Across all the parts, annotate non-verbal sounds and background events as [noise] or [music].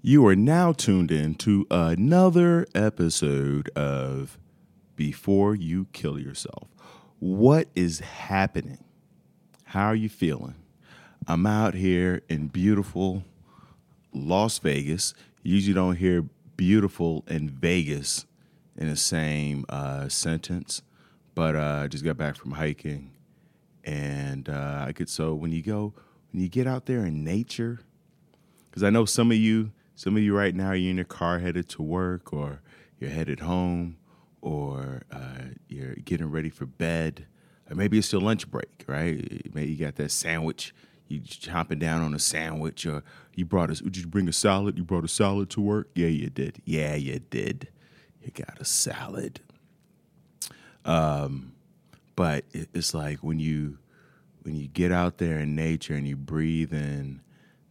You are now tuned in to another episode of Before You Kill Yourself. What is happening? How are you feeling? I'm out here in beautiful Las Vegas. Usually don't hear beautiful and Vegas in the same uh, sentence, but uh, I just got back from hiking, and uh, I could. So when you go, when you get out there in nature, because I know some of you, some of you right now, you're in your car headed to work, or you're headed home, or uh, you're getting ready for bed, or maybe it's your lunch break, right? Maybe you got that sandwich you chomping down on a sandwich or you brought us did you bring a salad? You brought a salad to work? Yeah you did. Yeah you did. You got a salad. Um but it's like when you when you get out there in nature and you breathe in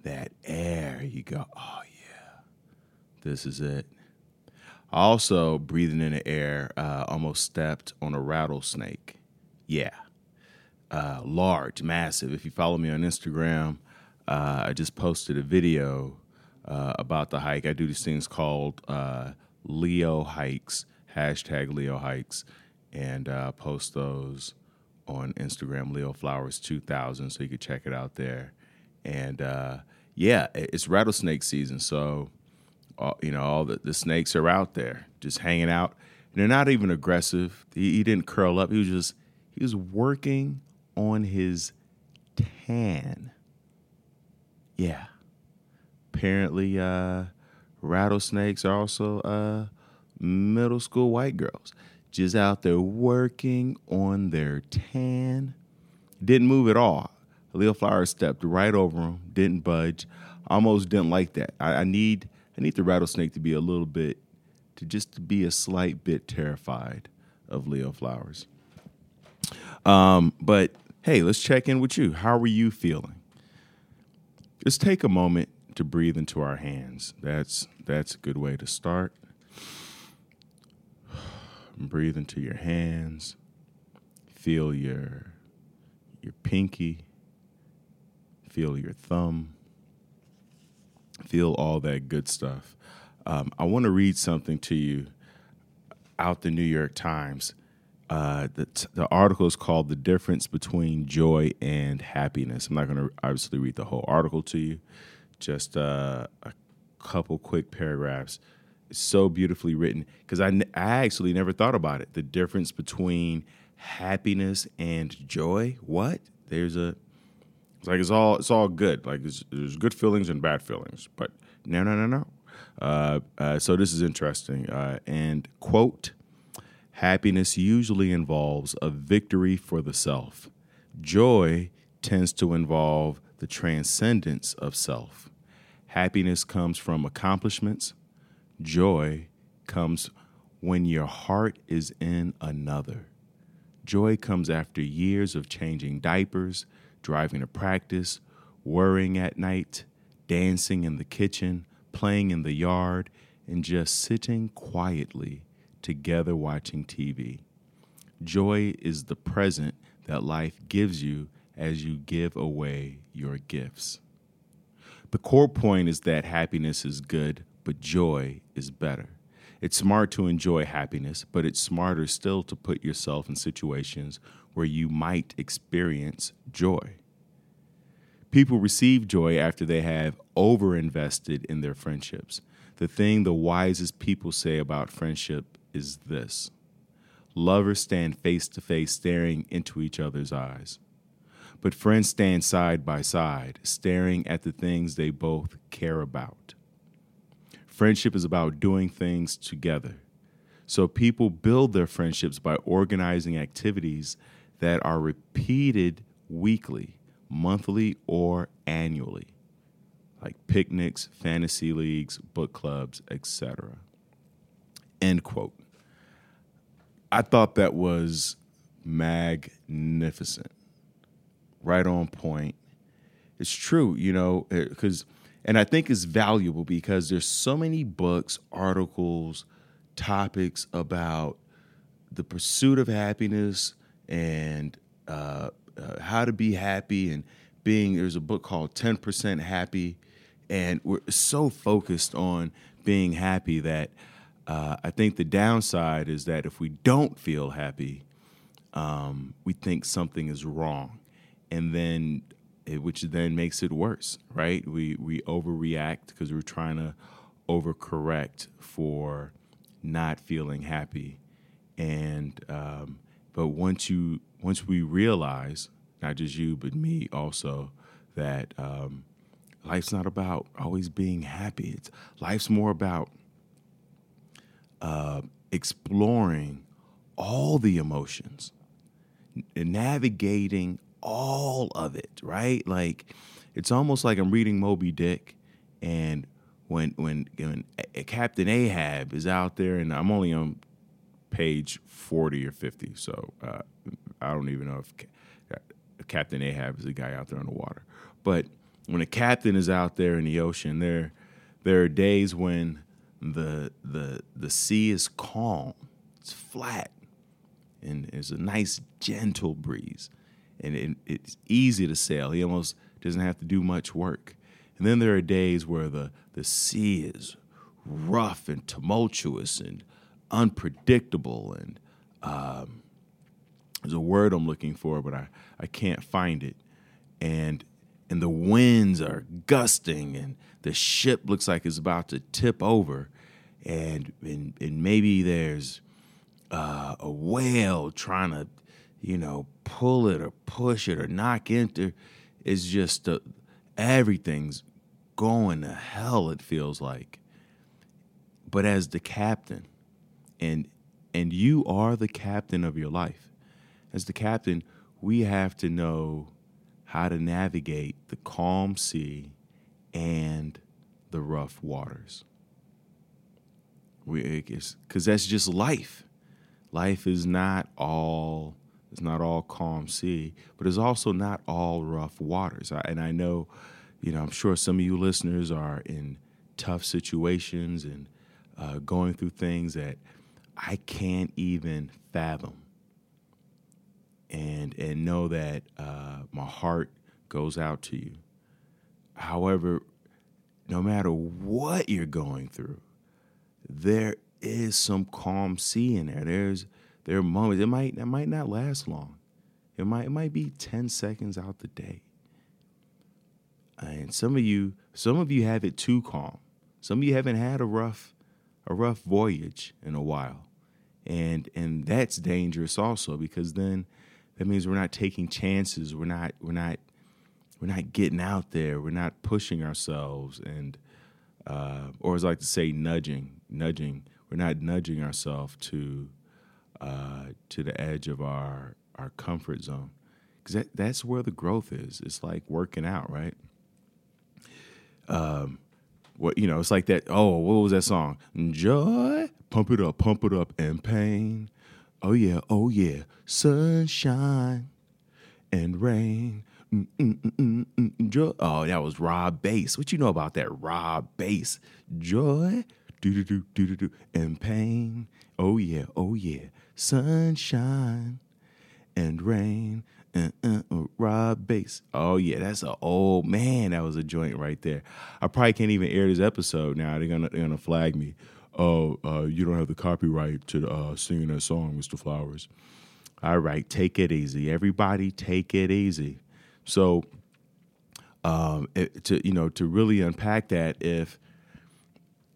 that air you go oh this is it also breathing in the air uh, almost stepped on a rattlesnake yeah uh, large, massive. If you follow me on Instagram, uh, I just posted a video uh, about the hike. I do these things called uh, Leo hikes, hashtag Leo hikes, and uh, post those on Instagram, Leo Flowers 2000, so you can check it out there. And yeah, it's rattlesnake season, so you know all the, the snakes are out there just hanging out. And they're not even aggressive. He, he didn't curl up. He was just he was working on his tan. Yeah. Apparently, uh, rattlesnakes are also uh, middle school white girls. Just out there working on their tan. Didn't move at all. Leo Flowers stepped right over him, didn't budge. Almost didn't like that. I, I need I need the rattlesnake to be a little bit, to just be a slight bit terrified of Leo Flowers. Um, but hey, let's check in with you. How are you feeling? Just take a moment to breathe into our hands. That's that's a good way to start. [sighs] Breathe into your hands. Feel your your pinky. Feel your thumb. Feel all that good stuff. Um, I want to read something to you out the New York Times. Uh, the, the article is called The Difference Between Joy and Happiness. I'm not going to obviously read the whole article to you, just uh, a couple quick paragraphs. It's so beautifully written because I, I actually never thought about it. The difference between happiness and joy. What? There's a, like it's all it's all good. Like there's good feelings and bad feelings, but no, no, no, no. Uh, uh, so this is interesting. Uh, and quote Happiness usually involves a victory for the self. Joy tends to involve the transcendence of self. Happiness comes from accomplishments. Joy comes when your heart is in another. Joy comes after years of changing diapers, driving to practice, worrying at night, dancing in the kitchen, playing in the yard, and just sitting quietly together watching TV. Joy is the present that life gives you as you give away your gifts. The core point is that happiness is good, but joy is better. It's smart to enjoy happiness, but it's smarter still to put yourself in situations where you might experience joy. People receive joy after they have overinvested in their friendships. The thing the wisest people say about friendship is this lovers stand face to face, staring into each other's eyes. But friends stand side by side, staring at the things they both care about. Friendship is about doing things together. So people build their friendships by organizing activities that are repeated weekly, monthly, or annually, like picnics, fantasy leagues, book clubs, etc. End quote. I thought that was magnificent, right on point. It's true, you know, eh, because, and I think it's valuable because there's so many books, articles, topics about the pursuit of happiness and uh, uh, how to be happy and being. There's a book called 10% Happy, and we're so focused on being happy that uh, I think the downside is that if we don't feel happy, um, we think something is wrong, and then it, which then makes it worse, right? We we overreact because we're trying to overcorrect for not feeling happy, and um, but once you once we realize, not just you but me also, that um, life's not about always being happy. It's life's more about uh, exploring all the emotions, navigating all of it, right? Like it's almost like I'm reading Moby Dick, and when when, when Captain Ahab is out there, and I'm only on page forty or fifty, so uh, I don't even know if Captain Ahab is the guy out there on the water, but when a captain is out there in the ocean, there there are days when the the the sea is calm, it's flat, and there's a nice gentle breeze, and it, it's easy to sail. He almost doesn't have to do much work. And then there are days where the the sea is rough and tumultuous and unpredictable and um, there's a word I'm looking for, but I, I can't find it. And and the winds are gusting and the ship looks like it's about to tip over and and, and maybe there's uh, a whale trying to you know pull it or push it or knock into it's just uh, everything's going to hell it feels like but as the captain and and you are the captain of your life as the captain we have to know how to navigate the calm sea and the rough waters. Because that's just life. Life is not all it's not all calm sea, but it's also not all rough waters. And I know, you know, I'm sure some of you listeners are in tough situations and uh, going through things that I can't even fathom and and know that uh, my heart goes out to you. However, no matter what you're going through, there is some calm sea in there. There's there are moments. It might it might not last long. It might it might be ten seconds out the day. And some of you some of you have it too calm. Some of you haven't had a rough a rough voyage in a while. And and that's dangerous also because then that means we're not taking chances. We're not we're not we're not getting out there. We're not pushing ourselves and uh, or as I like to say, nudging, nudging. We're not nudging ourselves to uh, to the edge of our our comfort zone because that, that's where the growth is. It's like working out, right? Um, what you know, it's like that. Oh, what was that song? Joy, pump it up, pump it up, and pain. Oh yeah, oh yeah, sunshine and rain. Mm, mm, mm, joy. Oh, that was Rob Base. What you know about that Rob Base? Joy, do do do do do do, and pain. Oh yeah, oh yeah, sunshine and rain. Uh, uh, uh, Rob Base. Oh yeah, that's an old man. That was a joint right there. I probably can't even air this episode now. They're gonna they're gonna flag me oh, uh, you don't have the copyright to uh, singing that song, Mr. Flowers. All right, take it easy. Everybody, take it easy. So, um, it, to you know, to really unpack that, if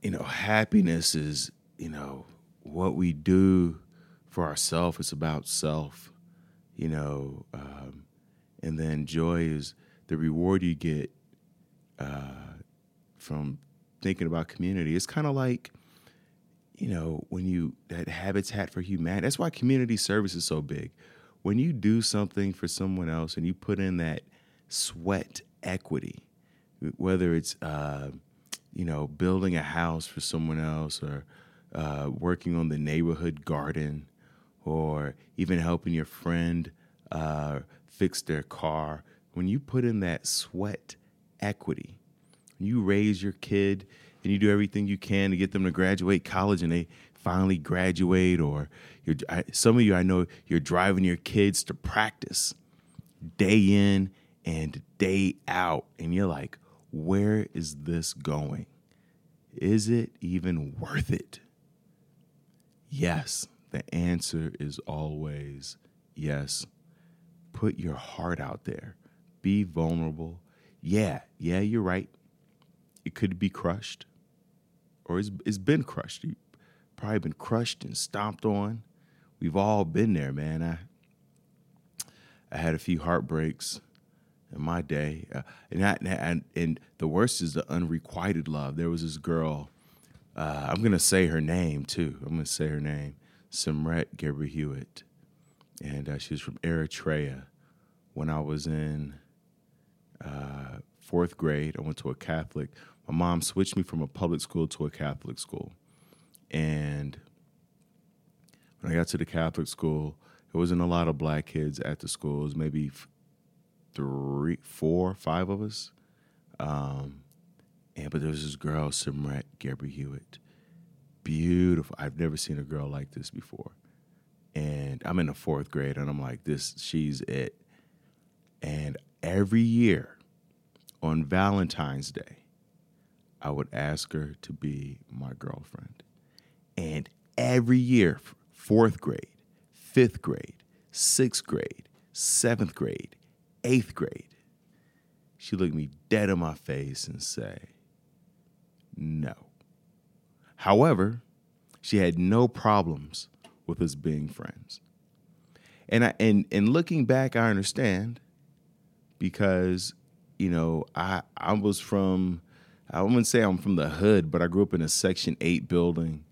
you know, happiness is you know what we do for ourselves. It's about self, you know, um, and then joy is the reward you get uh, from thinking about community. It's kind of like you know, when you that Habitat for Humanity, that's why community service is so big. When you do something for someone else and you put in that sweat equity, whether it's uh, you know building a house for someone else or uh, working on the neighborhood garden or even helping your friend uh, fix their car, when you put in that sweat equity, you raise your kid and you do everything you can to get them to graduate college and they finally graduate or you're some of you I know you're driving your kids to practice day in and day out and you're like where is this going? Is it even worth it? Yes, the answer is always yes. Put your heart out there, be vulnerable. Yeah, yeah, you're right. It could be crushed, or it's, it's been crushed. You've probably been crushed and stomped on. We've all been there, man. I I had a few heartbreaks in my day, uh, and, I, and and the worst is the unrequited love. There was this girl. Uh, I'm gonna say her name too. I'm gonna say her name, Simret Geber Hewitt, and uh, she was from Eritrea. When I was in uh, fourth grade, I went to a Catholic. My mom switched me from a public school to a Catholic school, and when I got to the Catholic school, there wasn't a lot of black kids at the school. It was maybe three, four, five of us. Um, and but there was this girl, Simret Geber Hewitt. Beautiful. I've never seen a girl like this before. And I'm in the fourth grade, and I'm like, this, she's it. And every year on Valentine's Day, I would ask her to be my girlfriend. And every year, fourth grade, fifth grade, sixth grade, seventh grade, eighth grade, she looked me dead in my face and say, no. However, she had no problems with us being friends. And I and and looking back, I understand because, you know, I I was from I wouldn't say I'm from the hood, but I grew up in a section eight building.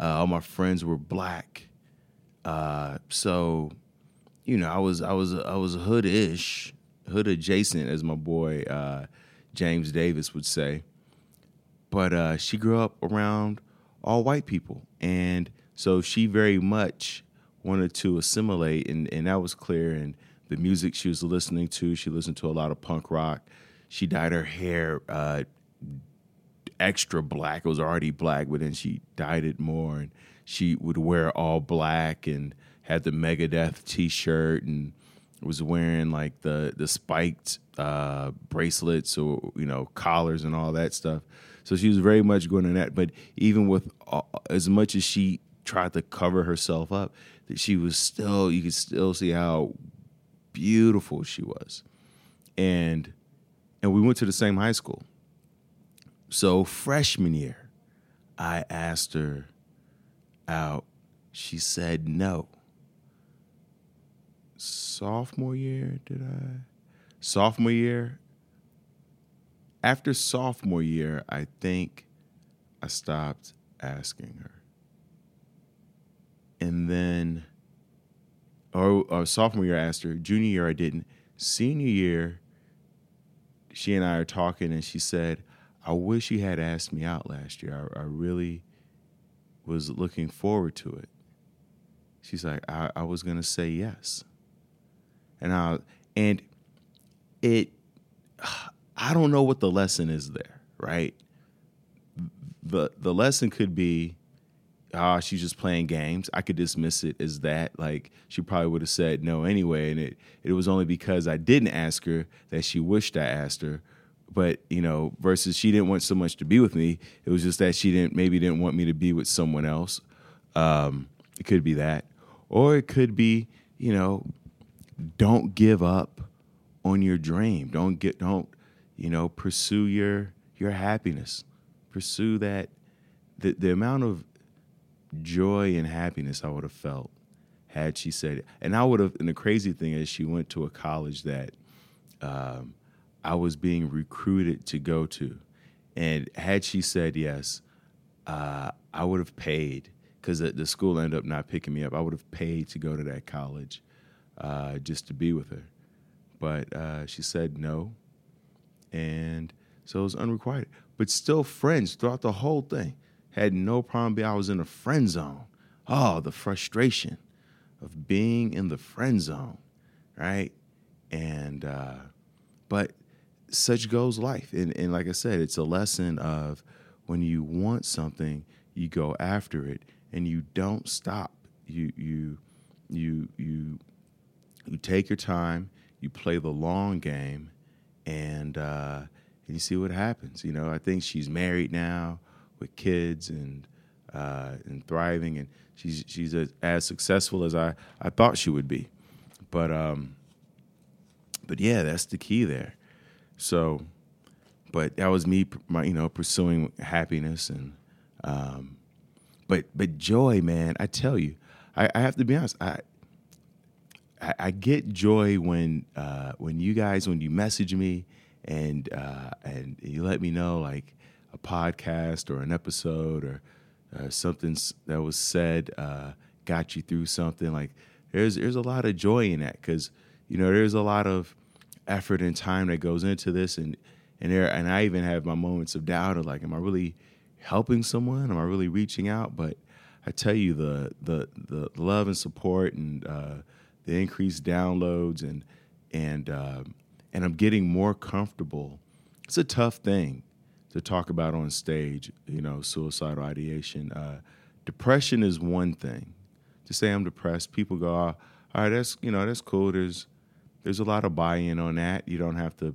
Uh, all my friends were black. Uh, so, you know, I was I was I was hood-ish, hood adjacent, as my boy uh, James Davis would say. But uh, she grew up around all white people, and so she very much wanted to assimilate, and and that was clear. And the music she was listening to, she listened to a lot of punk rock. She dyed her hair uh, extra black. It was already black, but then she dyed it more, and she would wear all black and had the Megadeth T-shirt and was wearing like the the spiked uh, bracelets or you know collars and all that stuff. So she was very much going in that. But even with all, as much as she tried to cover herself up, that she was still you could still see how beautiful she was, and and we went to the same high school. So freshman year, I asked her out. She said no. Sophomore year, did I? Sophomore year. After sophomore year, I think I stopped asking her. And then, or, or sophomore year, I asked her. Junior year, I didn't. Senior year, she and I are talking, and she said, I wish you had asked me out last year. I, I really was looking forward to it. She's like, I, I was gonna say yes. And I and it I don't know what the lesson is there, right? The the lesson could be ah, oh, she's just playing games. I could dismiss it as that. Like she probably would have said no anyway. And it it was only because I didn't ask her that she wished I asked her but you know versus she didn't want so much to be with me it was just that she didn't maybe didn't want me to be with someone else um, it could be that or it could be you know don't give up on your dream don't get don't you know pursue your your happiness pursue that the, the amount of joy and happiness i would have felt had she said it. and i would have and the crazy thing is she went to a college that um, I was being recruited to go to. And had she said yes, uh, I would have paid because the, the, school ended up not picking me up. I would have paid to go to that college uh, just to be with her. But uh, she said no. And so it was unrequited. But still friends throughout the whole thing. Had no problem being, I was in a friend zone. Oh, the frustration of being in the friend zone, right? And, uh, but such goes life. And, and like I said, it's a lesson of when you want something, you go after it and you don't stop. You you you you you take your time, you play the long game, and uh, you see what happens. You know, I think she's married now with kids and uh, and thriving, and she's she's as, as successful as I I thought she would be. But um, but yeah, that's the key there. So, but that was me, my, you know, pursuing happiness and, um, but but joy, man. I tell you, I, I have to be honest. I, I I get joy when uh, when you guys when you message me and uh, and you let me know like a podcast or an episode or uh, something that was said uh, got you through something. Like there's there's a lot of joy in that because you know there's a lot of effort and time that goes into this and and there and I even have my moments of doubt of like, am I really helping someone? Am I really reaching out? But I tell you the the the love and support and uh, the increased downloads and and uh, and I'm getting more comfortable. It's a tough thing to talk about on stage, you know, suicidal ideation. Uh, depression is one thing. To say I'm depressed, people go, oh, all right, that's you know that's cool. There's there's a lot of buy-in on that. You don't have to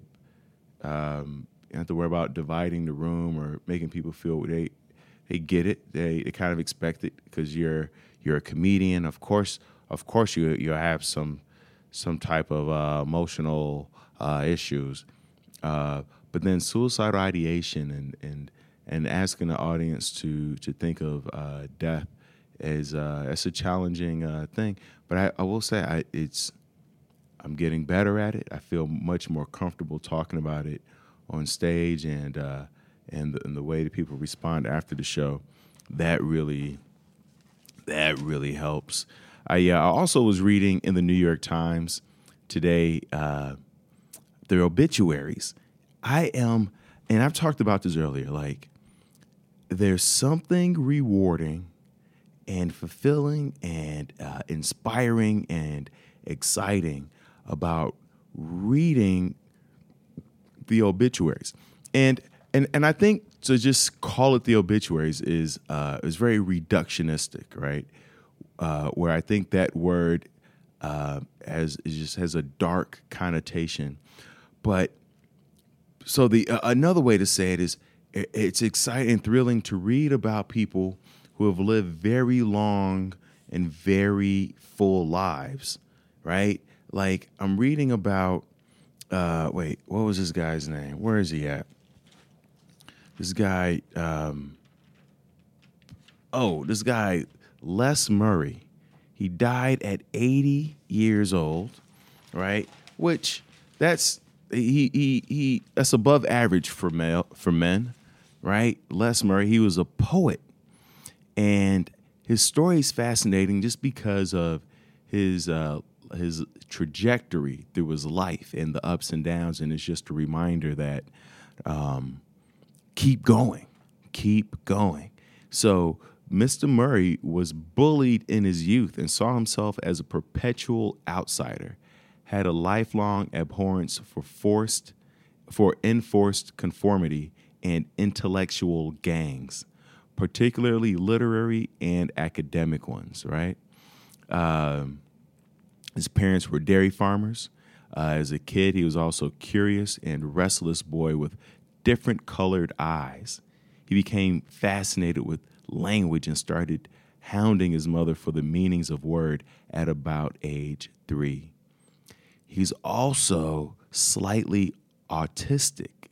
um, you have to worry about dividing the room or making people feel they they get it. They they kind of expect it because you're you're a comedian. Of course, of course you you have some some type of uh, emotional uh, issues. Uh, but then suicidal ideation and and and asking the audience to to think of uh, death is uh, it's a challenging uh, thing. But I, I will say I, it's I'm getting better at it. I feel much more comfortable talking about it on stage and uh, and, the, and the way that people respond after the show. That really that really helps. I, uh, also was reading in the New York Times today uh, their obituaries. I am, and I've talked about this earlier. Like, there's something rewarding and fulfilling and uh, inspiring and exciting about reading the obituaries, and and and I think to just call it the obituaries is uh, is very reductionistic, right? Uh, where I think that word uh, has just has a dark connotation, but so the uh, another way to say it is it's exciting and thrilling to read about people who have lived very long and very full lives, right? Like I'm reading about uh, wait, what was this guy's name? Where is he at? This guy um, oh, this guy Les Murray. He died at 80 years old, right? Which that's he he he that's above average for male for men, right? Les Murray, he was a poet. And his story is fascinating just because of his uh, his trajectory through his life and the ups and downs, and it's just a reminder that um, keep going, keep going. So Mr. Murray was bullied in his youth and saw himself as a perpetual outsider, had a lifelong abhorrence for forced for enforced conformity and intellectual gangs, particularly literary and academic ones, right? Um, his parents were dairy farmers. Uh, as a kid, he was also curious and restless boy with different colored eyes. He became fascinated with language and started hounding his mother for the meanings of word at about age three. He's also slightly autistic,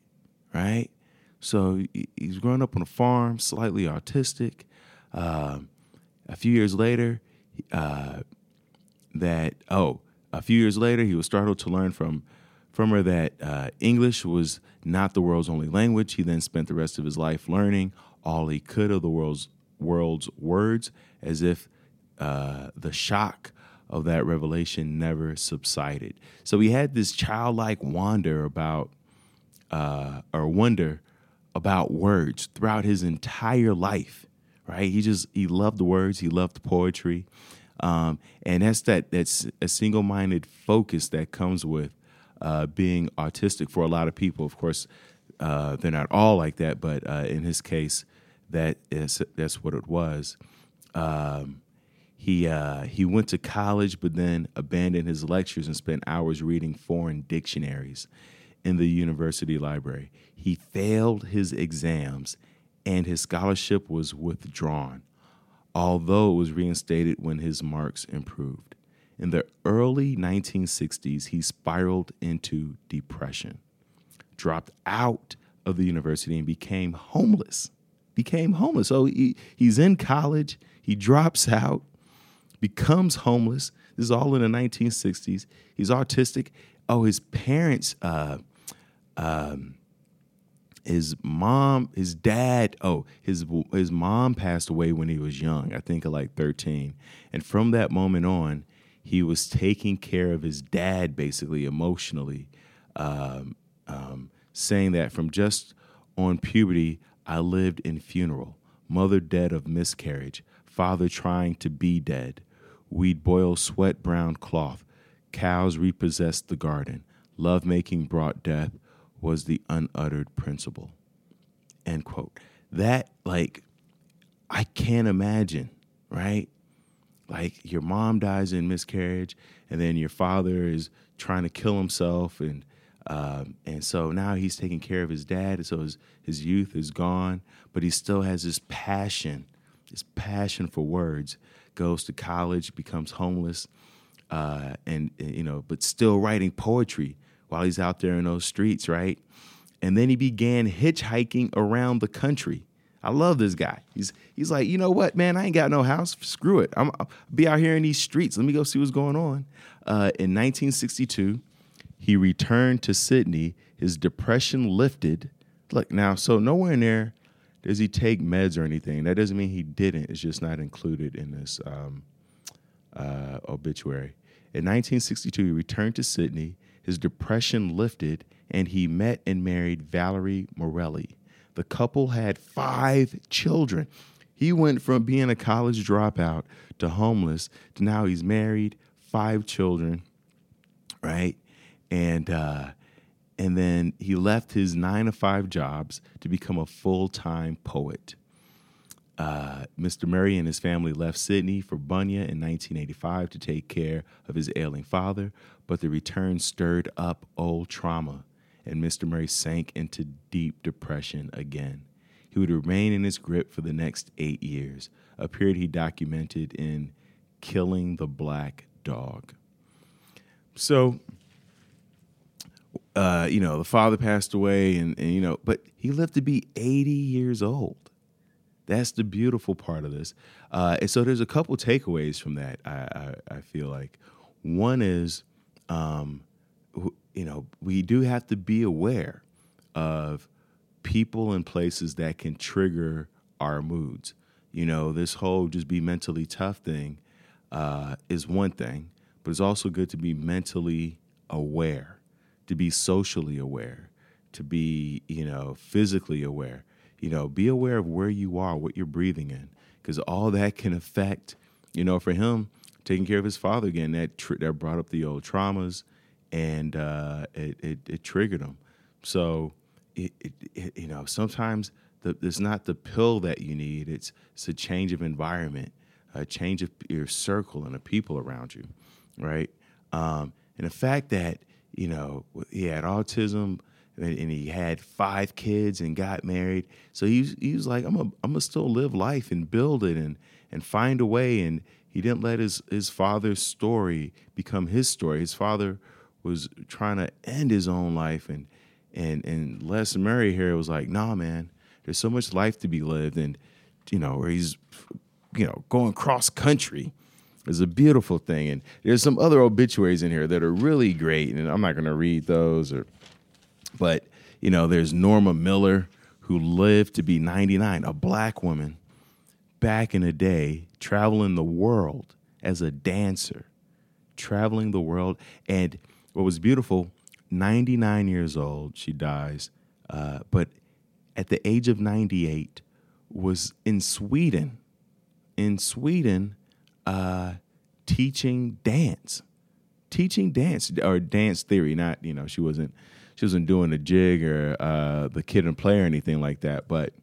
right? So he's growing up on a farm, slightly autistic. Uh, a few years later, uh, that oh, a few years later, he was startled to learn from from her that uh, English was not the world's only language. He then spent the rest of his life learning all he could of the world's world's words, as if uh, the shock of that revelation never subsided. So he had this childlike wonder about, uh, or wonder about words throughout his entire life. Right? He just he loved words. He loved poetry, um, and that's that that's a single minded focus that comes with uh, being autistic for a lot of people. Of course, uh, they're not all like that, but uh, in his case, that is that's what it was. Um, he uh, he went to college, but then abandoned his lectures and spent hours reading foreign dictionaries. in the university library. He failed his exams and his scholarship was withdrawn, although it was reinstated when his marks improved. In the early 1960s, he spiraled into depression, dropped out of the university, and became homeless. Became homeless. So he, he's in college, he drops out, becomes homeless. This is all in the 1960s. He's autistic. Oh, his parents, uh, um, his mom, his dad, oh, his his mom passed away when he was young, I think like 13. And from that moment on, he was taking care of his dad basically emotionally, um, um, saying that from just on puberty, I lived in funeral, mother dead of miscarriage, father trying to be dead. We'd boil sweat brown cloth, cows repossessed the garden, love making brought death was the unuttered principle. End quote. That, like, I can't imagine, right? Like, your mom dies in miscarriage, and then your father is trying to kill himself, and um, and so now he's taking care of his dad. So his his youth is gone, but he still has this passion, this passion for words. Goes to college, becomes homeless, uh, and you know, but still writing poetry while he's out there in those streets, right? And then he began hitchhiking around the country. I love this guy. He's he's like, you know what, man? I ain't got no house. Screw it. I'm I'll be out here in these streets. Let me go see what's going on. Uh, in 1962, he returned to Sydney. His depression lifted. Look now, so nowhere in there does he take meds or anything. That doesn't mean he didn't. It's just not included in this um, uh, obituary. In 1962, he returned to Sydney his depression lifted, and he met and married Valerie Morelli. The couple had five children. He went from being a college dropout to homeless to now he's married, five children, right? And uh, and then he left his nine to five jobs to become a full time poet. Uh, Mr. Murray and his family left Sydney for Bunyah in 1985 to take care of his ailing father, but the return stirred up old trauma, and Mr. Murray sank into deep depression again. He would remain in his grip for the next eight years, a period he documented in Killing the Black Dog. So, uh, you know, the father passed away, and, and, you know, but he lived to be 80 years old. That's the beautiful part of this. Uh, and so there's a couple takeaways from that. I, I, I feel like one is, um, you know, we do have to be aware of people and places that can trigger our moods. You know, this whole just be mentally tough thing uh, is one thing, but it's also good to be mentally aware, to be socially aware, to be, you know, physically aware you know, be aware of where you are, what you're breathing in, because all that can affect, you know, for him taking care of his father again. That tr- that brought up the old traumas, and uh, it, it, it triggered him. So, it, it, you know, sometimes the, it's not the pill that you need. It's it's a change of environment, a change of your circle and the people around you, right? Um, and the fact that you know he had autism and he had five kids and got married. So he he was like, I'm gonna still live life and build it and and find a way. And he didn't let his his father's story become his story. His father was trying to end his own life, and and and Les Murray here was like, Nah, man, there's so much life to be lived, and you know, he's you know going cross country is a beautiful thing. And there's some other obituaries in here that are really great, and I'm not going to read those or but, you know, there's Norma Miller, who lived to be 99, a black woman back in the day, traveling the world as a dancer, traveling the world. And what was beautiful, 99 years old, she dies, uh, but at the age of 98, was in Sweden, in Sweden, uh, teaching dance, teaching dance or dance theory. Not, you know, she wasn't she wasn't doing the jig or uh, the kid and play or anything like that, but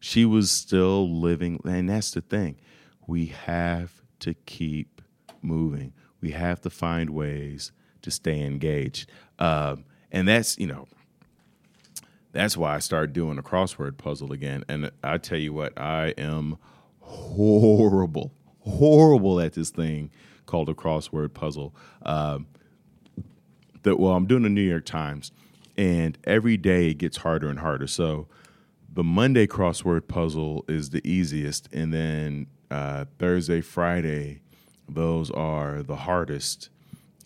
she was still living. And that's the thing, we have to keep moving. We have to find ways to stay engaged, um, and that's you know that's why I started doing the crossword puzzle again. And I tell you what, I am horrible, horrible at this thing called a crossword puzzle. Um, that well, I'm doing the New York Times, and every day it gets harder and harder. So the Monday crossword puzzle is the easiest, and then uh, Thursday, Friday, those are the hardest.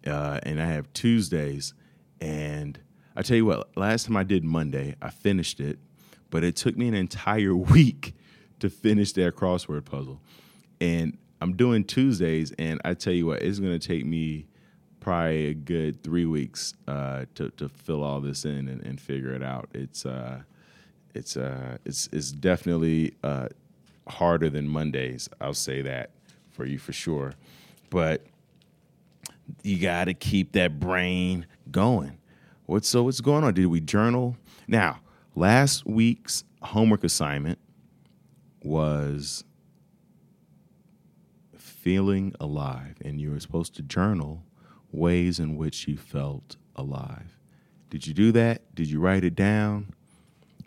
Uh, and I have Tuesdays, and I tell you what, last time I did Monday, I finished it, but it took me an entire [laughs] week to finish that crossword puzzle. And I'm doing Tuesdays, and I tell you what, it's to take me probably a good three weeks uh, to to fill all this in and, and figure it out. It's uh, it's uh, it's it's definitely uh, harder than Mondays. I'll say that for you for sure, but you got to keep that brain going. What's so what's going on? Did we journal? Now, last week's homework assignment was feeling alive, and you were supposed to journal ways in which you felt alive. Did you do that? Did you write it down?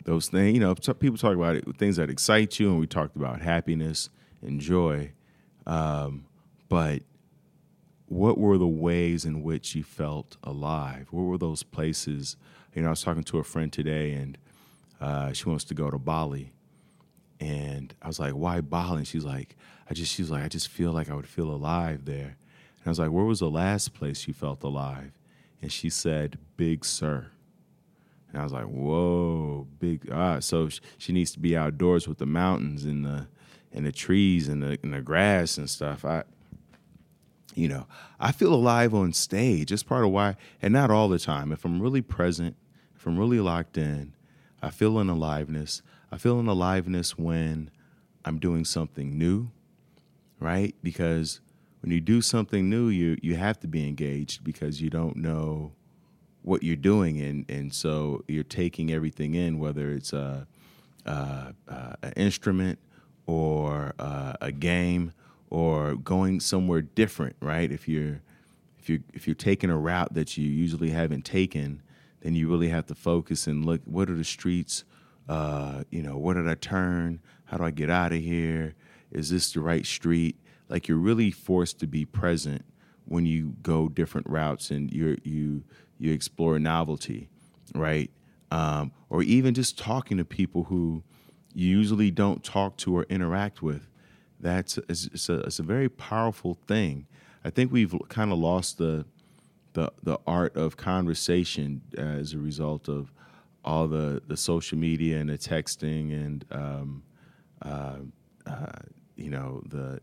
Those things, you know, people talk about it, things that excite you, and we talked about happiness and joy. Um, but what were the ways in which you felt alive? What were those places? You know, I was talking to a friend today, and uh, she wants to go to Bali, and I was like, "Why Bali?" And she's like, "I just," she's like, "I just feel like I would feel alive there." And I was like, Where was the last place you felt alive? And she said, Big Sur. And I was like, Whoa, big. Ah, so she needs to be outdoors with the mountains and the and the trees and the and the grass and stuff. I, you know, I feel alive on stage. It's part of why, and not all the time. If I'm really present, if I'm really locked in, I feel an aliveness. I feel an aliveness when I'm doing something new, right? Because when you do something new, you you have to be engaged because you don't know what you're doing, and and so you're taking everything in, whether it's a, an instrument or a, a game or going somewhere different, right? If you're if you're if you're taking a route that you usually haven't taken, then you really have to focus and look. What are the streets? Uh, you know, where did I turn? How do I get out of here? Is this the right street? like you're really forced to be present when you go different routes and you you you explore novelty, right? Um, or even just talking to people who you usually don't talk to or interact with. That's it's, it's, a, it's a very powerful thing. I think we've kind of lost the the the art of conversation as a result of all the the social media and the texting and um, uh, uh, you know the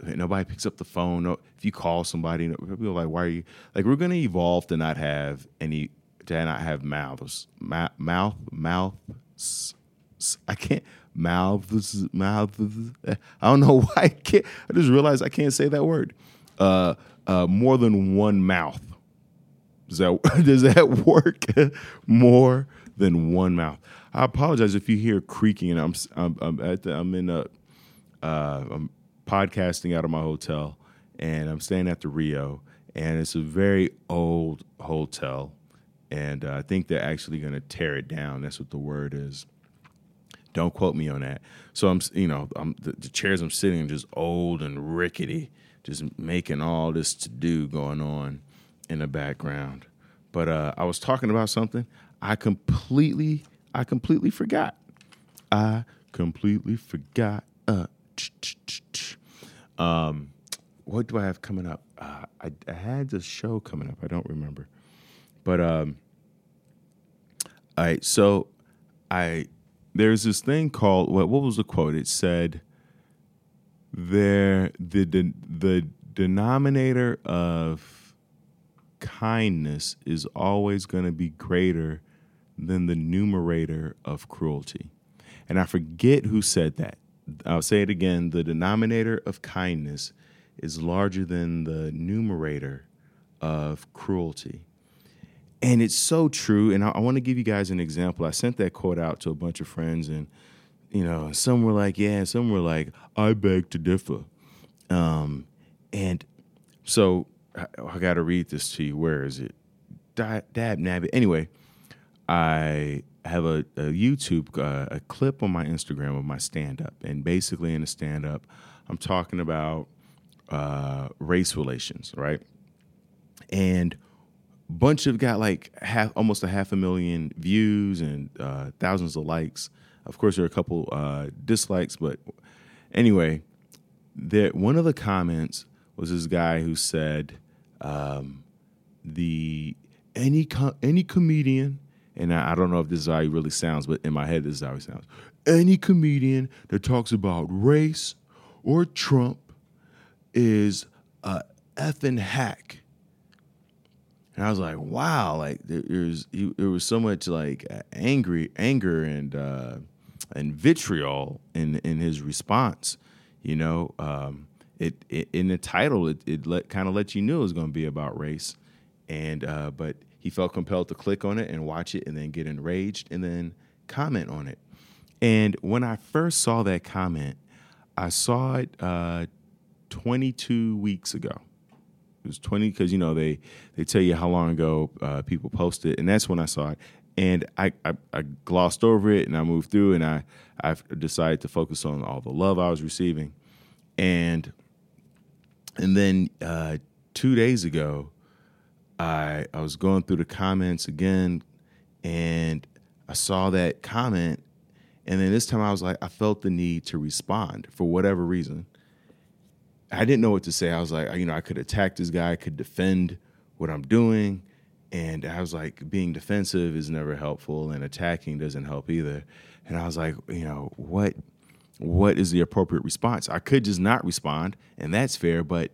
Nobody picks up the phone. If you call somebody, people are like, "Why are you?" Like, we're going to evolve to not have any, to not have mouths, mouth, mouth. I can't mouths, mouths. I don't know [laughs] why I can't. I just realized I can't say that word. Uh, uh, more than one mouth. Does that [laughs] does that work? [laughs] more than one mouth. I apologize if you hear creaking and I'm I'm, I'm the, I'm in a uh, I'm podcasting out of my hotel, and I'm staying at the Rio, and it's a very old hotel, and uh, I think they're actually going to tear it down. That's what the word is. Don't quote me on that. So I'm, you know, I'm, the, the chairs I'm sitting in just old and rickety, just making all this to do going on in the background. But uh, I was talking about something I completely, I completely forgot. I completely forgot. Uh, um, what do I have coming up? Uh, I, I, had this show coming up. I don't remember, but um, all right. So I there's this thing called what? What was the quote? It said there the the, the denominator of kindness is always going to be greater than the numerator of cruelty. And I forget who said that. I'll say it again the denominator of kindness is larger than the numerator of cruelty. And it's so true. And I, I want to give you guys an example. I sent that quote out to a bunch of friends, and you know, some were like, "Yeah," some were like, "I beg to differ." Um, and so I, I got to read this to you. Where is it? Dab, dab nabbit. Anyway, I have a, a YouTube uh, a clip on my Instagram of my stand up, and basically in the stand up, I'm talking about uh, race relations, right? And bunch of got like half almost a half a million views and uh, thousands of likes. Of course, there are a couple uh, dislikes, but anyway, there one of the comments was this guy who said um, the any co- any comedian, and I, I don't know if this is how he really sounds, but in my head this is how he sounds. Any comedian that talks about race or Trump is a effing hack. And I was like, wow, like there's there was so much like angry anger and uh, and vitriol in in his response. You know, um, it, it, in the title it, it let kind of let you know it was going to be about race, and uh, but he felt compelled to click on it and watch it and then get enraged and then comment on it. And when I first saw that comment, I saw it uh, 22 weeks ago. It was 20 because you know they they tell you how long ago uh, people posted, and that's when I saw it. And I, I, I glossed over it and I moved through, and I I decided to focus on all the love I was receiving, and and then uh, two days ago, I I was going through the comments again, and I saw that comment, and then this time I was like, I felt the need to respond for whatever reason. I didn't know what to say. I was like, you know, I could attack this guy, I could defend what I'm doing. And I was like, being defensive is never helpful, and attacking doesn't help either. And I was like, you know, what what is the appropriate response? I could just not respond, and that's fair, but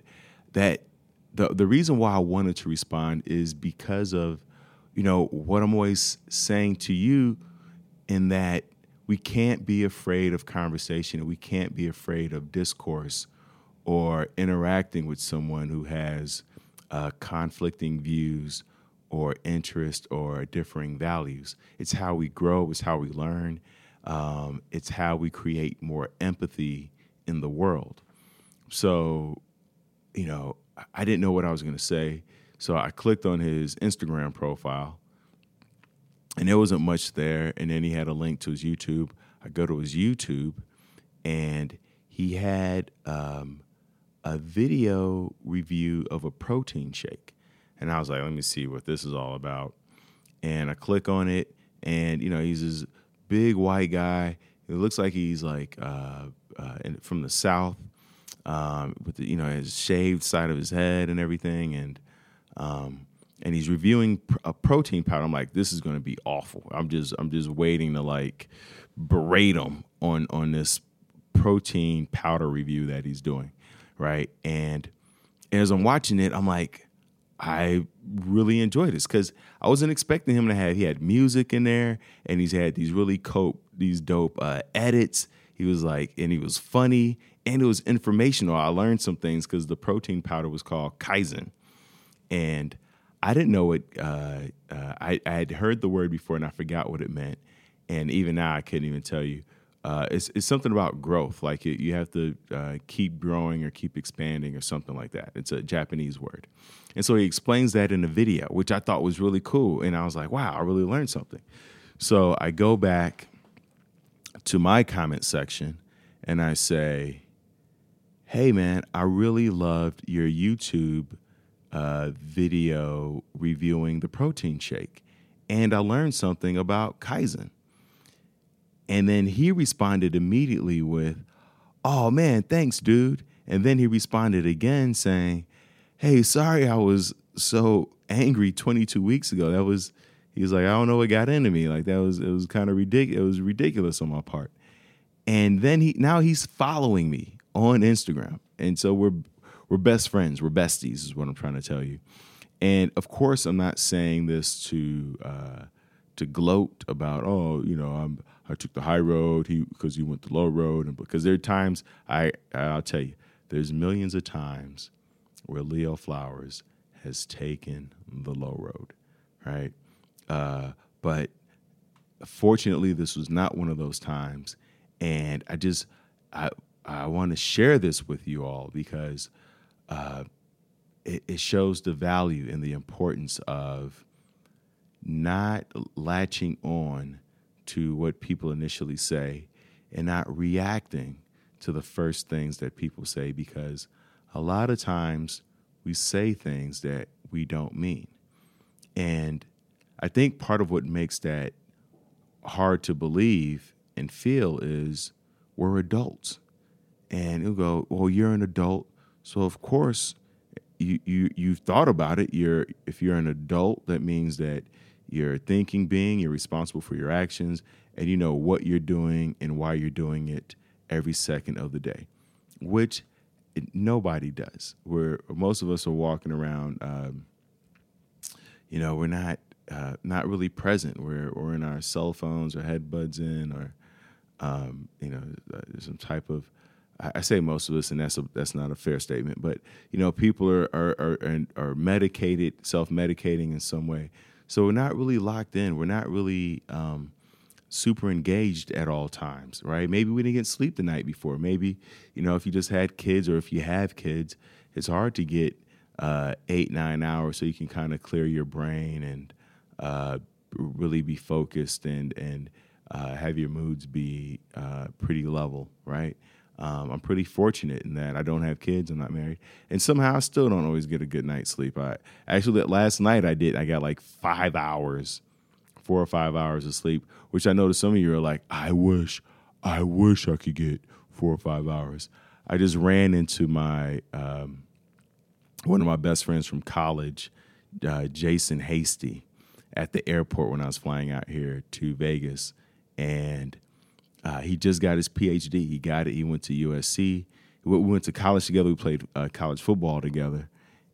that the the reason why I wanted to respond is because of, you know, what I'm always saying to you in that we can't be afraid of conversation and we can't be afraid of discourse or interacting with someone who has uh, conflicting views or interest or differing values. It's how we grow, it's how we learn, um, it's how we create more empathy in the world. So, you know, I didn't know what I was going to say. So I clicked on his Instagram profile and there wasn't much there. And then he had a link to his YouTube. I go to his YouTube and he had um, a video review of a protein shake. And I was like, let me see what this is all about. And I click on it, and you know, he's this big white guy. It looks like he's like uh, uh, from the south, um, with the, you know his shaved side of his head and everything, and um, and he's reviewing a protein powder. I'm like, this is going to be awful. I'm just I'm just waiting to like berate him on on this protein powder review that he's doing right? And as I'm watching it, I'm like, I really enjoy this because I wasn't expecting him to have. He had music in there, and he's had these really cope, these dope uh, edits. He was like, and he was funny, and it was informational. I learned some things because the protein powder was called Kaizen, and I didn't know it. Uh, uh, I, I had heard the word before, and I forgot what it meant. And even now, I couldn't even tell you uh, it's, it's something about growth. Like you, have to uh, keep growing or keep expanding or something like that. It's a Japanese word. And so he explains that in a video, which I thought was really cool. And I was like, wow, I really learned something. So I go back to my comment section and I say, hey, man, I really loved your YouTube uh, video reviewing the protein shake. And I learned something about Kaizen. And then he responded immediately with, Oh man, thanks, dude. And then he responded again saying, Hey, sorry I was so angry 22 weeks ago. That was, he was like, I don't know what got into me. Like that was, it was kind of ridiculous. It was ridiculous on my part. And then he, now he's following me on Instagram. And so we're, we're best friends. We're besties, is what I'm trying to tell you. And of course, I'm not saying this to, uh, to gloat about, oh, you know, I'm, I took the high road. He because you went the low road, and because there are times I I'll tell you, there's millions of times where Leo Flowers has taken the low road, right? Uh, but fortunately, this was not one of those times, and I just I I want to share this with you all because uh, it, it shows the value and the importance of not latching on to what people initially say and not reacting to the first things that people say because a lot of times we say things that we don't mean. And I think part of what makes that hard to believe and feel is we're adults. And you'll go, well, you're an adult. So of course you, you you've thought about it. You're if you're an adult, that means that you're a thinking being, you're responsible for your actions, and you know what you're doing and why you're doing it every second of the day, which nobody does. Where most of us are walking around, um, you know, we're not uh, not really present. We're we're in our cell phones or headbuds in, or um, you know, uh, some type of. I say most of us, and that's a, that's not a fair statement. But you know, people are are are, are medicated, self medicating in some way. So we're not really locked in. We're not really um, super engaged at all times, right? Maybe we didn't get sleep the night before. Maybe, you know, if you just had kids or if you have kids, it's hard to get uh, eight, nine hours so you can kind of clear your brain and uh, really be focused and, and uh, have your moods be uh, pretty level, right? Um, I'm pretty fortunate in that I don't have kids. I'm not married, and somehow I still don't always get a good night's sleep. I actually last night I did. I got like five hours, four or five hours of sleep, which I know to some of you are like, I wish, I wish I could get four or five hours. I just ran into my um, one of my best friends from college, uh, Jason Hasty, at the airport when I was flying out here to Vegas, and uh, he just got his PhD. He got it. He went to USC. We went to college together. We played uh, college football together,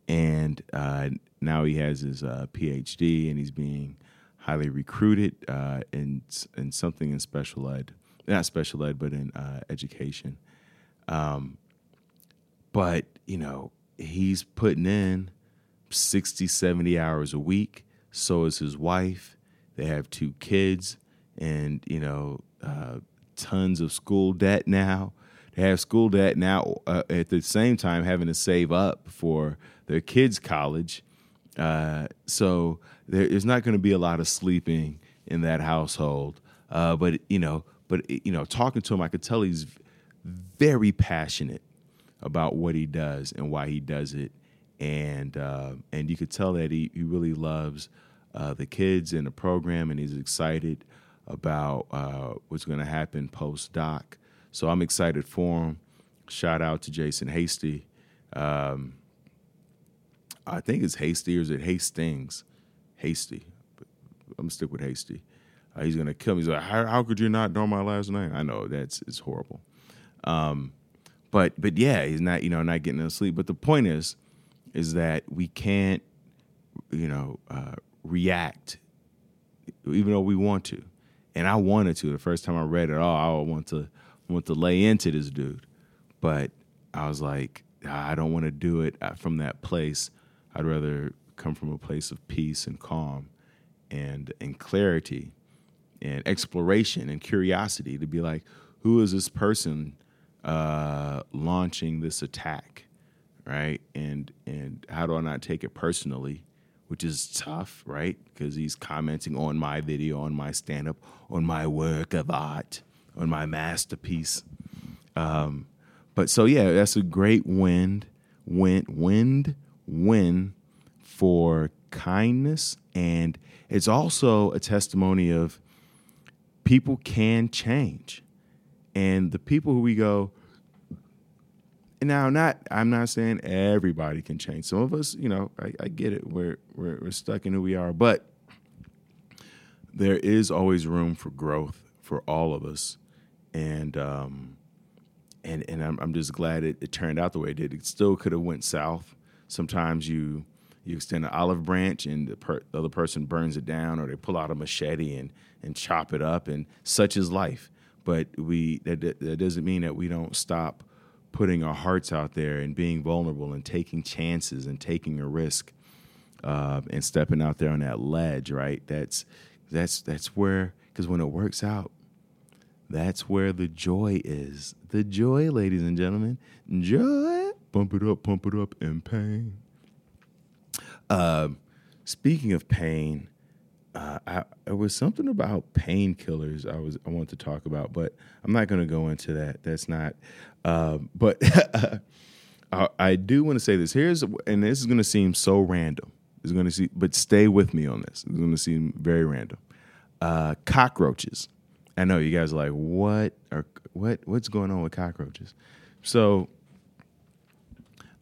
and uh, now he has his uh, PhD, and he's being highly recruited uh, in in something in special ed, not special ed, but in uh, education. Um, but you know, he's putting in 60, 70 hours a week. So is his wife. They have two kids, and you know, tons of school debt now. They have school debt now uh, at the same time having to save up for their kids' college. Uh, so there's not going to be a lot of sleeping in that household. Uh, but you know, but you know, talking to him, I could tell he's very passionate about what he does and why he does it, and uh, and you could tell that he, he really loves uh, the kids and the program, and he's excited about uh, what's going to happen post doc. So I'm excited for him. Shout out to Jason Hasty. Um, I think it's Hasty or is it Hastings? Hasty. I'm gonna stick with Hasty. Uh, he's gonna kill me. He's like, how, how, could you not know my last name? I know that's it's horrible. Um, but but yeah, he's not you know not getting to sleep. But the point is, is that we can't you know uh, react even though we want to and I wanted to. The first time I read it, all. I want to want to lay into this dude, but I was like, I don't want to do it uh, from that place. I'd rather come from a place of peace and calm, and and clarity, and exploration and curiosity to be like, who is this person uh, launching this attack, right? And and how do I not take it personally? Which is tough, right? Because he's commenting on my video, on my stand up, on my work of art, on my masterpiece. Um, but so yeah, that's a great wind, wind, wind, win for kindness, and it's also a testimony of people can change, and the people who we go, now not i'm not saying everybody can change. Some of us you know i, I get it. We're, we're, we're stuck in who we are. But there is always room for growth for all of us. And um and and i'm, I'm just glad it, it turned out the way it did. It still could have went south. Sometimes you you extend an olive branch and the, per, the other person burns it down or they pull out a machete and and chop it up and such is life. But we that, that doesn't mean that we don't stop putting our hearts out there and being vulnerable and taking chances and taking a risk uh, and stepping out there on that ledge, right? That's that's that's where because when it works out, that's where the joy is. The joy, ladies and gentlemen, joy. Pump it up, pump it up, in pain. Uh, speaking of pain, uh, I, it was something about painkillers I was I want to talk about, but I'm not going to go into that. That's not. Uh, but [laughs] I, I, do want to say this. Here's and this is going to seem so random. It's going to see, but stay with me on this. It's going to seem very random. Uh, cockroaches. I know you guys are like, what or what? What's going on with cockroaches? So,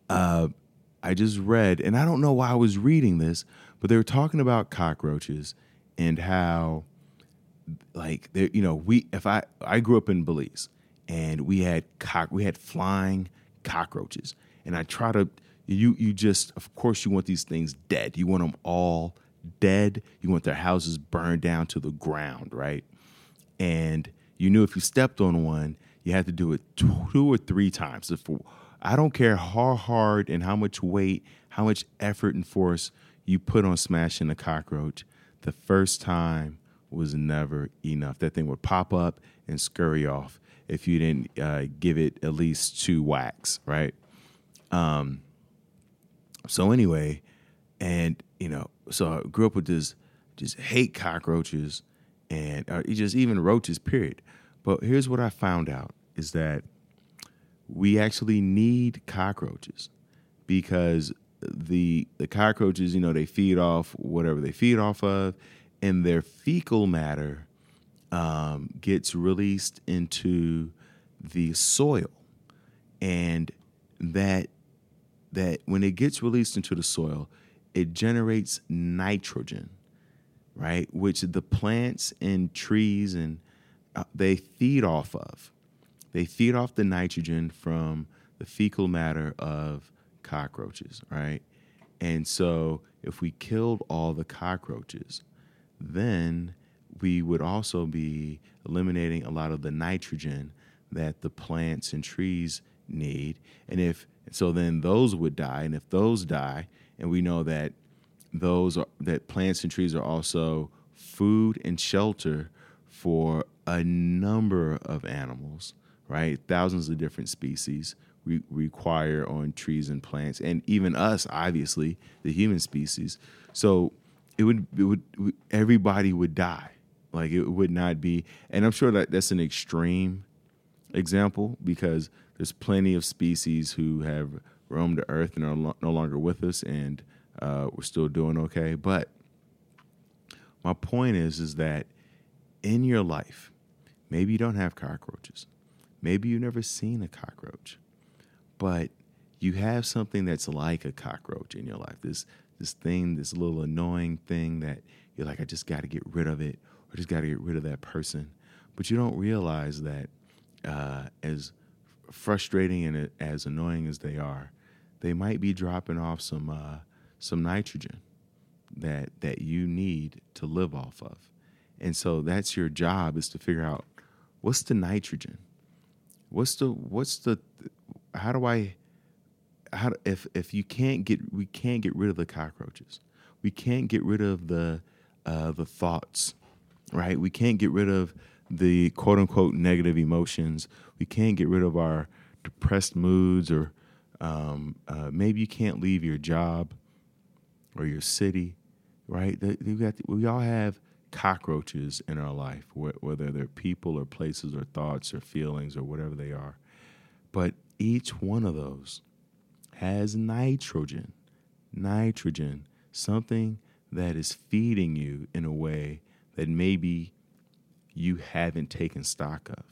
uh, I just read, and I don't know why I was reading this, but they were talking about cockroaches and how, like, they, you know, we if I I grew up in Belize and we had cock we had flying cockroaches, and I try to you you just of course you want these things dead. You want them all dead. You want their houses burned down to the ground, right? And you knew if you stepped on one, you had to do it two or three times. If, I don't care how hard and how much weight, how much effort and force you put on smashing a cockroach, the first time was never enough. That thing would pop up and scurry off if you didn't uh, give it at least two whacks, right? Um, so anyway, and you know, so I grew up with this, just hate cockroaches, and uh, just even roaches. Period. But here's what I found out is that we actually need cockroaches because the the cockroaches, you know, they feed off whatever they feed off of, and their fecal matter um, gets released into the soil, and that that when it gets released into the soil, it generates nitrogen, right? Which the plants and trees and uh, they feed off of. They feed off the nitrogen from the fecal matter of cockroaches, right? And so if we killed all the cockroaches, then we would also be eliminating a lot of the nitrogen that the plants and trees need. And if so then those would die and if those die and we know that those are that plants and trees are also food and shelter for a number of animals, right? Thousands of different species re- require on trees and plants, and even us, obviously, the human species. So it would, it would, everybody would die. Like it would not be, and I'm sure that that's an extreme example because there's plenty of species who have roamed the earth and are lo- no longer with us, and uh, we're still doing okay. But my point is, is that in your life, maybe you don't have cockroaches, maybe you've never seen a cockroach, but you have something that's like a cockroach in your life. This this thing, this little annoying thing that you're like, I just got to get rid of it, or just got to get rid of that person. But you don't realize that uh, as frustrating and as annoying as they are, they might be dropping off some uh, some nitrogen that that you need to live off of. And so that's your job is to figure out what's the nitrogen? What's the what's the how do I how if if you can't get we can't get rid of the cockroaches. We can't get rid of the uh, the thoughts, right? We can't get rid of the quote unquote negative emotions. We can't get rid of our depressed moods, or um, uh, maybe you can't leave your job or your city, right? Got, we all have cockroaches in our life, whether they're people or places or thoughts or feelings or whatever they are. But each one of those has nitrogen, nitrogen, something that is feeding you in a way that maybe you haven't taken stock of.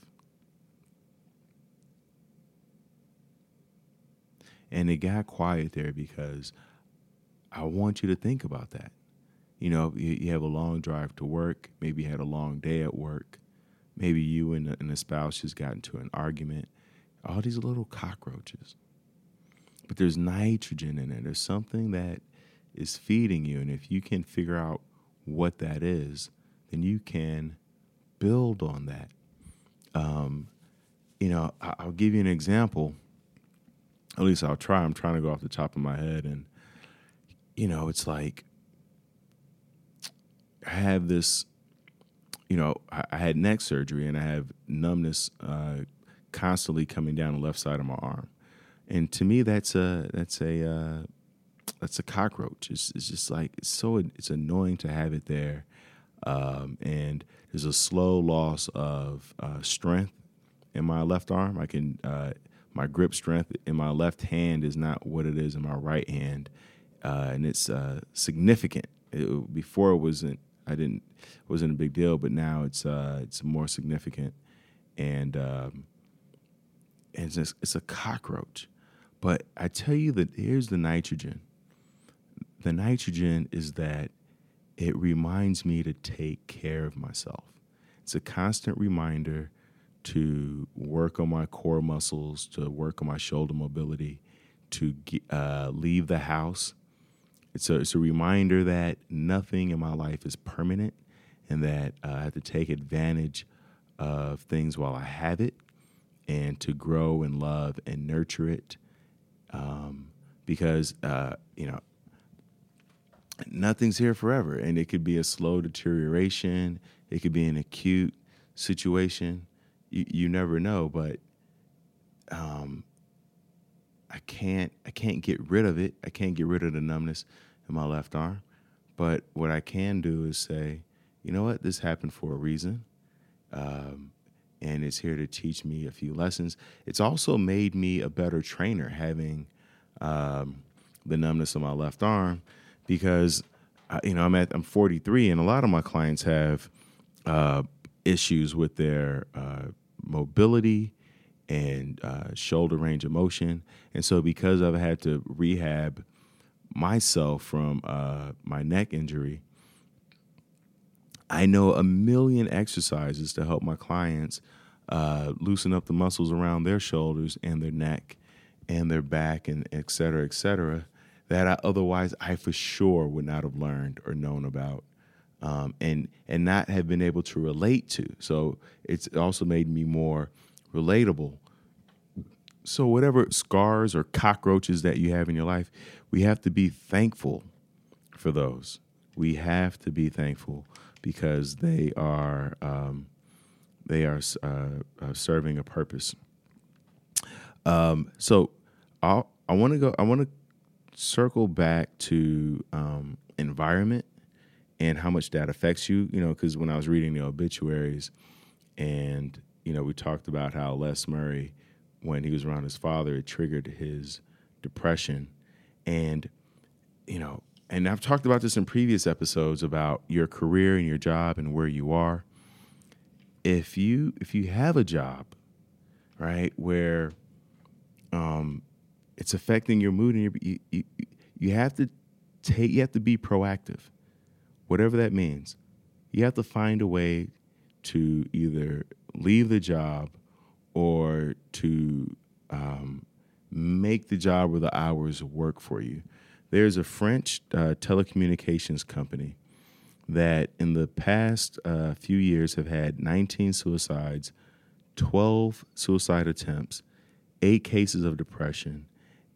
And it got quiet there because I want you to think about that. You know, you, have a long drive to work. Maybe you had a long day at work. Maybe you and a spouse just got into an argument. All these little cockroaches. But there's nitrogen in it. There's something that is feeding you. And if you can figure out what that is, then you can build on that. Um, you know, I'll give you an example. At least I'll try. I'm trying to go off the top of my head. And, you know, it's like I have this, you know, I, I had neck surgery and I have numbness uh, constantly coming down the left side of my arm, and to me that's a that's a uh, that's a cockroach. It's, it's just like it's so it's annoying to have it there. um, and there's a slow loss of uh, strength in my left arm. I can uh, my grip strength in my left hand is not what it is in my right hand, uh, and it's uh, significant. It, before it wasn't. I didn't it wasn't a big deal, but now it's uh, it's more significant, and um, and it's, it's a cockroach. But I tell you that here's the nitrogen. The nitrogen is that it reminds me to take care of myself. It's a constant reminder to work on my core muscles, to work on my shoulder mobility, to uh, leave the house. It's a, it's a reminder that nothing in my life is permanent and that uh, I have to take advantage of things while I have it and to grow and love and nurture it. Um, because, uh, you know, nothing's here forever and it could be a slow deterioration it could be an acute situation you, you never know but um, i can't i can't get rid of it i can't get rid of the numbness in my left arm but what i can do is say you know what this happened for a reason um, and it's here to teach me a few lessons. It's also made me a better trainer having um, the numbness in my left arm because you know I'm at I'm 43 and a lot of my clients have uh, issues with their uh, mobility and uh, shoulder range of motion, and so because I've had to rehab myself from uh, my neck injury, I know a million exercises to help my clients uh, loosen up the muscles around their shoulders and their neck and their back and et cetera, et cetera that I, otherwise I for sure would not have learned or known about. Um, and and not have been able to relate to. So it's also made me more relatable. So whatever scars or cockroaches that you have in your life, we have to be thankful for those. We have to be thankful because they are um, they are uh, uh, serving a purpose. Um, so i I want to go. I want to circle back to um, environment and how much that affects you. You know, because when I was reading the obituaries, and you know, we talked about how Les Murray, when he was around his father, it triggered his depression, and you know, and I've talked about this in previous episodes about your career and your job and where you are. If you if you have a job, right, where um, it's affecting your mood and your, you, you, you have to take you have to be proactive whatever that means you have to find a way to either leave the job or to um, make the job or the hours work for you there's a french uh, telecommunications company that in the past uh, few years have had 19 suicides 12 suicide attempts eight cases of depression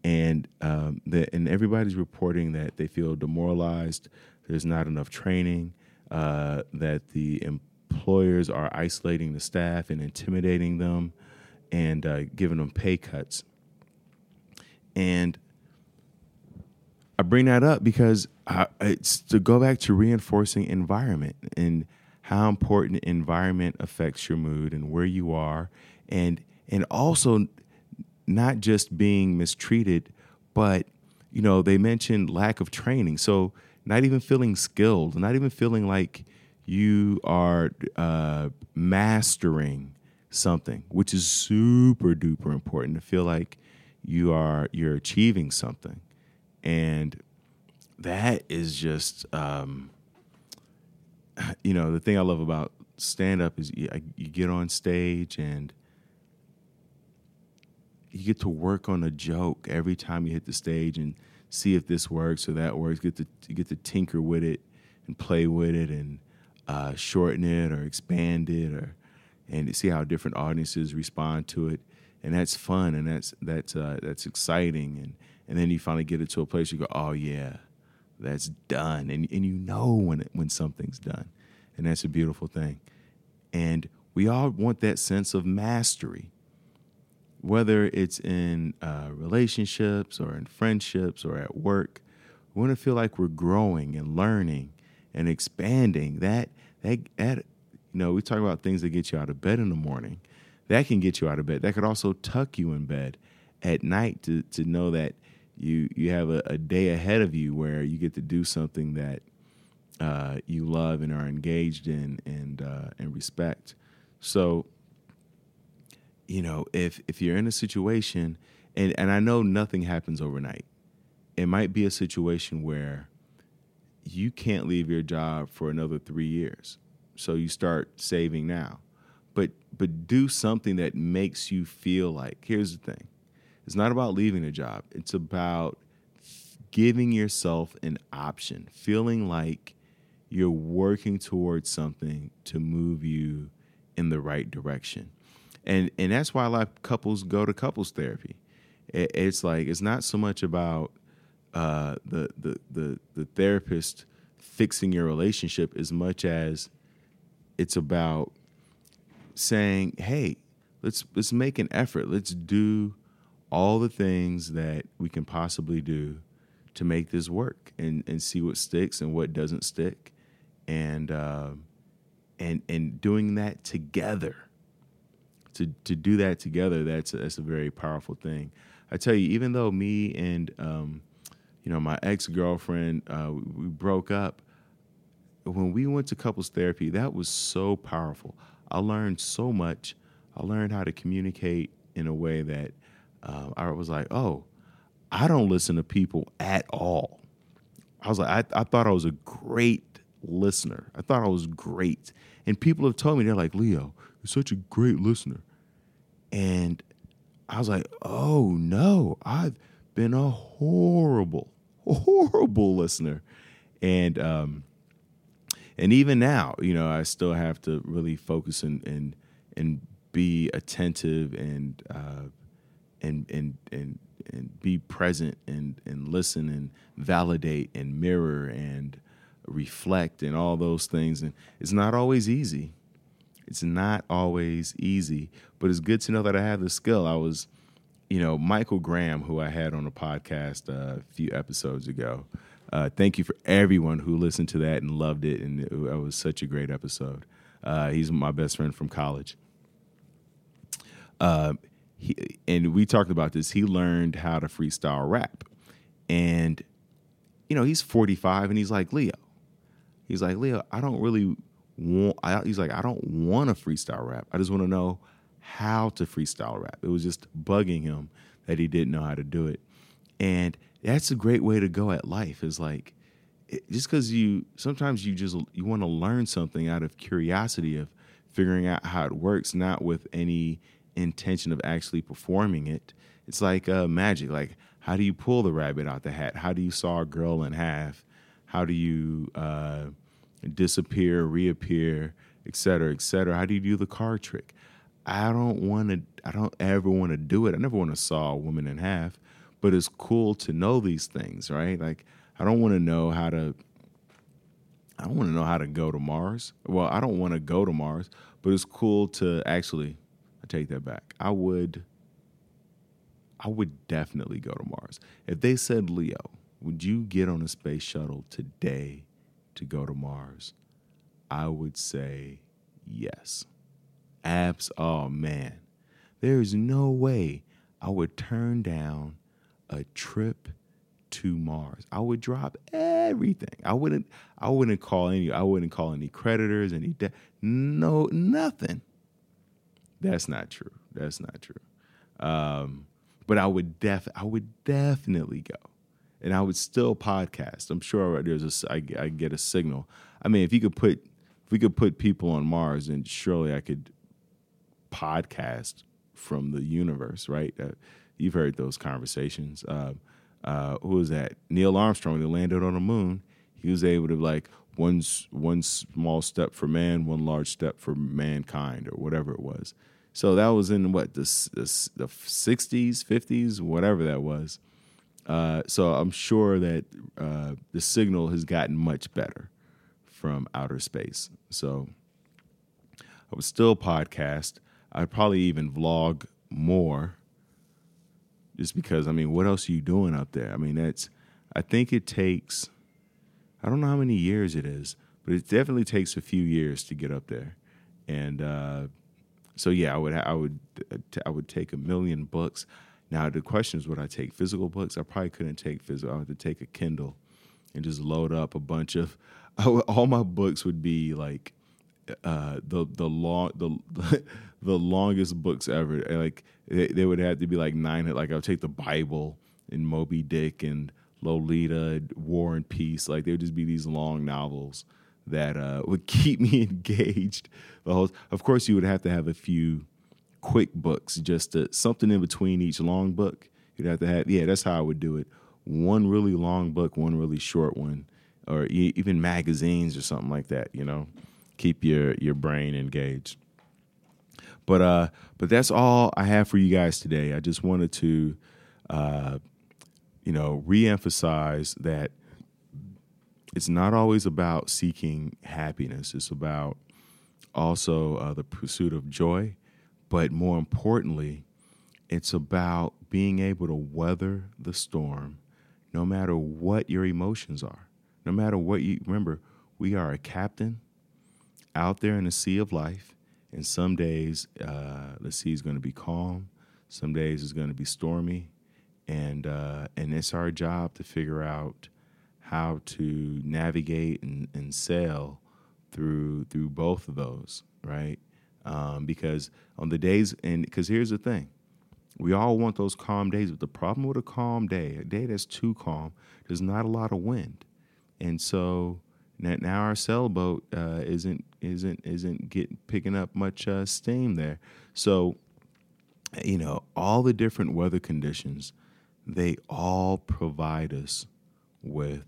and um, the, and everybody's reporting that they feel demoralized. There's not enough training. Uh, that the employers are isolating the staff and intimidating them, and uh, giving them pay cuts. And I bring that up because I, it's to go back to reinforcing environment and how important environment affects your mood and where you are, and and also not just being mistreated, but you know, they mentioned lack of training. So not even feeling skilled, not even feeling like you are uh, mastering something, which is super duper important to feel like you are you're achieving something, and that is just um, [sighs] you know the thing I love about stand up is you, you get on stage and you get to work on a joke every time you hit the stage and see if this works or that works. Get to get to tinker with it and play with it and uh, shorten it or expand it or and see how different audiences respond to it. And that's fun and that's that's uh, that's exciting and and then you finally get it to a place you go, oh yeah, that's done, and and you know when it, when something's done, and that's a beautiful thing. And we all want that sense of mastery. Whether it's in uh, relationships or in friendships or at work, we want to feel like we're growing and learning and expanding. That that that you know we talk about things that get you out of bed in the morning. That can get you out of bed. That could also tuck you in bed at night to to know that you you have a, a day ahead of you where you get to do something that uh, you love and are engaged in and uh, and respect so you know if if you're in a situation and and I know nothing happens overnight it might be a situation where you can't leave your job for another three years. So you start saving now. But but do something that makes you feel like here's the thing. It's not about leaving a job. It's about giving yourself an option, feeling like you're working towards something to move you in the right direction. And and that's why a lot of couples go to couples therapy. It's like it's not so much about uh, the, the the the therapist fixing your relationship as much as it's about saying, "Hey, let's let's make an effort. Let's do all the things that we can possibly do to make this work, and and see what sticks and what doesn't stick, and uh, and and doing that together. To to do that together, that's a, that's a very powerful thing. I tell you, even though me and um, you know, my ex girlfriend, uh, we broke up. When we went to couples therapy, that was so powerful. I learned so much. I learned how to communicate in a way that uh, I was like, oh, I don't listen to people at all. I was like, I, I thought I was a great listener. I thought I was great. And people have told me, they're like, Leo, you're such a great listener. And I was like, oh no, I've been a horrible, horrible listener. And um, and even now, you know, I still have to really focus and and and be attentive and uh, and and and and be present and and listen and validate and mirror and reflect and all those things. And it's not always easy. It's not always easy, but it's good to know that I have the skill. I was you know, Michael Graham, who I had on a podcast uh, a few episodes ago. Uh, thank you for everyone who listened to that and loved it, and it, it was such a great episode. Uh, he's my best friend from college. He, and we talked about this. He learned how to freestyle rap, and you know he's 45, and he's like Leo. He's like Leo. I don't really want. I, he's like I don't want to freestyle rap. I just want to know how to freestyle rap. It was just bugging him that he didn't know how to do it. And that's a great way to go at life is like it, just because you sometimes you just you want to learn something out of curiosity of figuring out how it works not with any intention of actually performing it it's like uh, magic like how do you pull the rabbit out the hat how do you saw a girl in half how do you uh, disappear reappear et cetera et cetera how do you do the card trick I don't want to. I don't ever want to do it. I never want to saw a woman in half, but it's cool to know these things, right? Like I don't want to know how to. I don't want to know how to go to Mars. Well, I don't want to go to Mars, but it's cool to actually. Take that back. I would. I would definitely go to Mars. If they said, Leo, would you get on a space shuttle today to go to Mars? I would say yes abs. Oh man, there is no way I would turn down a trip to Mars. I would drop everything. I wouldn't. I wouldn't call any. I wouldn't call any creditors. Any debt. No, nothing. That's not true. That's not true. Um, but I would def. I would definitely go, and I would still podcast. I'm sure there's a. I, I get a signal. I mean, if you could put, if we could put people on Mars, then surely I could podcast from the universe, right? Uh, you've heard those conversations. Uh, uh, who was that? Neil Armstrong that landed on the moon. He was able to like one one small step for man, one large step for mankind, or whatever it was. So that was in what the the, the 60s, 50s, whatever that was. Uh, so I'm sure that uh, the signal has gotten much better from outer space. So I would still podcast. I'd probably even vlog more just because I mean, what else are you doing up there? I mean, that's I think it takes I don't know how many years it is, but it definitely takes a few years to get up there. And uh, so yeah, I would I would I would take a million books. Now the question is, would I take physical books? I probably couldn't take physical. I would have to take a Kindle and just load up a bunch of. [laughs] all my books would be like uh, the the long the [laughs] the longest books ever. Like they, they would have to be like nine. Like I would take the Bible and Moby Dick and Lolita, War and Peace. Like they would just be these long novels that uh, [laughs] would keep me engaged. The whole, of course, you would have to have a few quick books, just to, something in between each long book. You'd have to have, yeah, that's how I would do it. One really long book, one really short one, or even magazines or something like that. You know, keep your your brain engaged. But uh, but that's all I have for you guys today. I just wanted to, uh, you know, reemphasize that it's not always about seeking happiness. It's about also uh, the pursuit of joy, but more importantly, it's about being able to weather the storm no matter what your emotions are. No matter what you remember, we are a captain out there in the sea of life, and some days uh, the sea is going to be calm, some days it's going to be stormy, and uh, and it's our job to figure out how to navigate and, and sail through through both of those, right? Um, because on the days, and because here's the thing, we all want those calm days, but the problem with a calm day, a day that's too calm, there's not a lot of wind, and so now our sailboat uh, isn't isn't isn't getting picking up much uh, steam there. So, you know, all the different weather conditions, they all provide us with,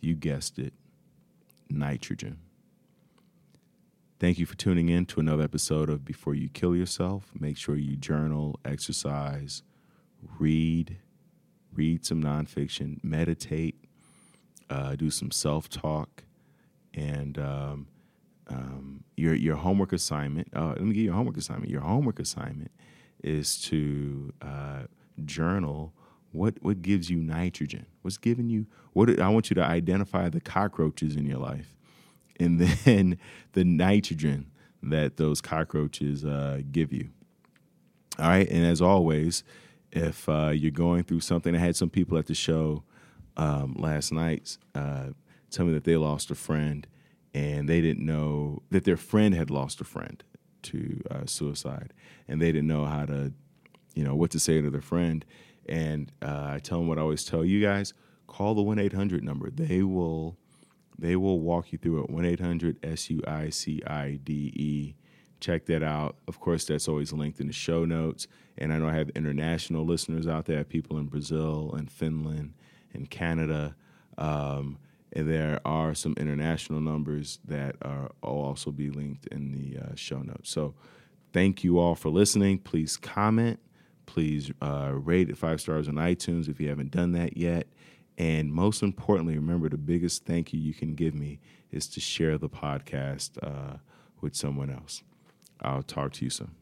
you guessed it, nitrogen. Thank you for tuning in to another episode of Before You Kill Yourself. Make sure you journal, exercise, read, read some nonfiction, meditate, uh, do some self talk, and um, um, your your homework assignment. Uh, let me give you a homework assignment. Your homework assignment is to uh, journal what what gives you nitrogen. What's giving you what? I want you to identify the cockroaches in your life, and [laughs] then the nitrogen that those cockroaches uh, give you. All right, and as always, if uh, you're going through something, I had some people at the show um, last night uh, tell me that they lost a friend and they didn't know that their friend had lost a friend to uh, suicide and they didn't know how to, you know, what to say to their friend. And uh, I tell them what I always tell you guys: call the one eight hundred number. They will, they will walk you through it. One eight hundred S U I C I D E. Check that out. Of course, that's always linked in the show notes. And I know I have international listeners out there, people in Brazil and Finland in Canada. Um, and there are some international numbers that are also be linked in the uh, show notes. So thank you all for listening. Please comment. Please uh, rate it five stars on iTunes if you haven't done that yet. And most importantly, remember the biggest thank you you can give me is to share the podcast uh, with someone else. I'll talk to you soon.